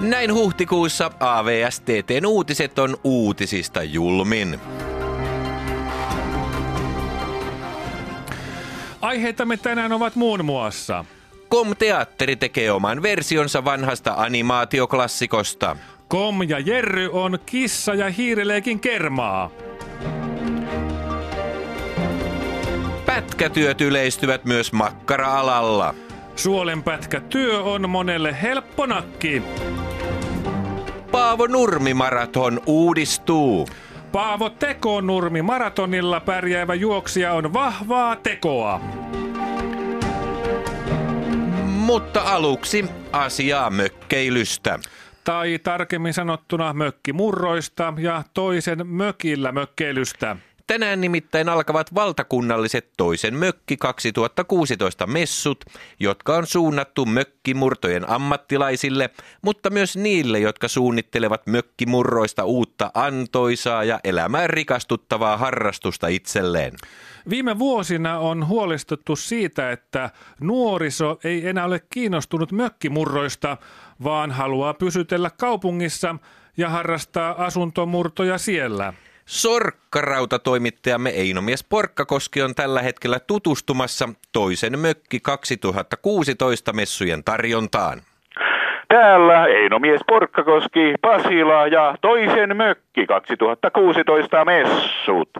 Näin huhtikuussa AVSTTn uutiset on uutisista julmin. Aiheitamme tänään ovat muun muassa Kom-teatteri tekee oman versionsa vanhasta animaatioklassikosta. Kom ja Jerry on kissa ja hiireleekin kermaa. Pätkätyöt yleistyvät myös makkara-alalla. Suolenpätkä työ on monelle helppo nakki. Paavo Nurmi-maraton uudistuu. Paavo Tekonurmi maratonilla pärjäävä juoksija on vahvaa tekoa. Mutta aluksi asiaa mökkeilystä. Tai tarkemmin sanottuna mökkimurroista ja toisen mökillä mökkeilystä. Tänään nimittäin alkavat valtakunnalliset toisen mökki 2016 messut, jotka on suunnattu mökkimurtojen ammattilaisille, mutta myös niille, jotka suunnittelevat mökkimurroista uutta antoisaa ja elämään rikastuttavaa harrastusta itselleen. Viime vuosina on huolestuttu siitä, että nuoriso ei enää ole kiinnostunut mökkimurroista, vaan haluaa pysytellä kaupungissa ja harrastaa asuntomurtoja siellä. Sorkkarauta-toimittajamme Einomies Porkkakoski on tällä hetkellä tutustumassa toisen mökki 2016 messujen tarjontaan. Täällä Einomies Porkkakoski, Pasila ja toisen mökki 2016 messut.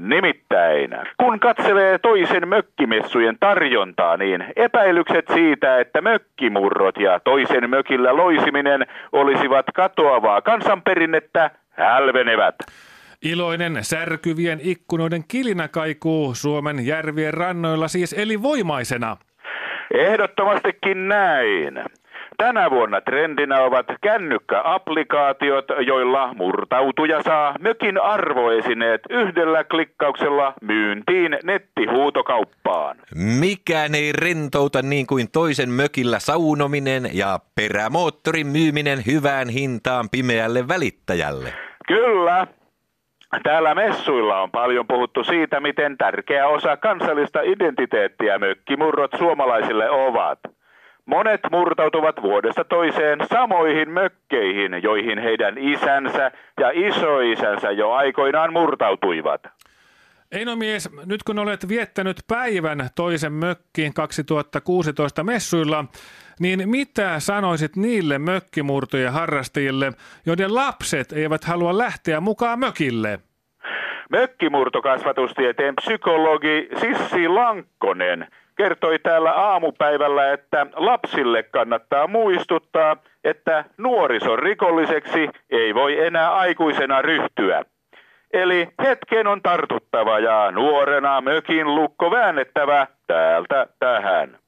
Nimittäin, kun katselee toisen mökkimessujen tarjontaa, niin epäilykset siitä, että mökkimurrot ja toisen mökillä loisiminen olisivat katoavaa kansanperinnettä, hälvenevät. Iloinen särkyvien ikkunoiden kilinä kaikuu Suomen järvien rannoilla siis elinvoimaisena. Ehdottomastikin näin. Tänä vuonna trendinä ovat kännykkäapplikaatiot, joilla murtautuja saa mökin arvoesineet yhdellä klikkauksella myyntiin nettihuutokauppaan. Mikään ei rentouta niin kuin toisen mökillä saunominen ja perämoottorin myyminen hyvään hintaan pimeälle välittäjälle. Kyllä, Täällä messuilla on paljon puhuttu siitä, miten tärkeä osa kansallista identiteettiä mökkimurrot suomalaisille ovat. Monet murtautuvat vuodesta toiseen samoihin mökkeihin, joihin heidän isänsä ja isoisänsä jo aikoinaan murtautuivat. Eino mies, nyt kun olet viettänyt päivän toisen mökkiin 2016 messuilla, niin mitä sanoisit niille mökkimurtojen harrastajille, joiden lapset eivät halua lähteä mukaan mökille? Mökkimurtokasvatustieteen psykologi Sissi Lankkonen kertoi täällä aamupäivällä, että lapsille kannattaa muistuttaa, että nuorison rikolliseksi ei voi enää aikuisena ryhtyä. Eli hetken on tartuttava ja nuorena mökin lukko väännettävä täältä tähän.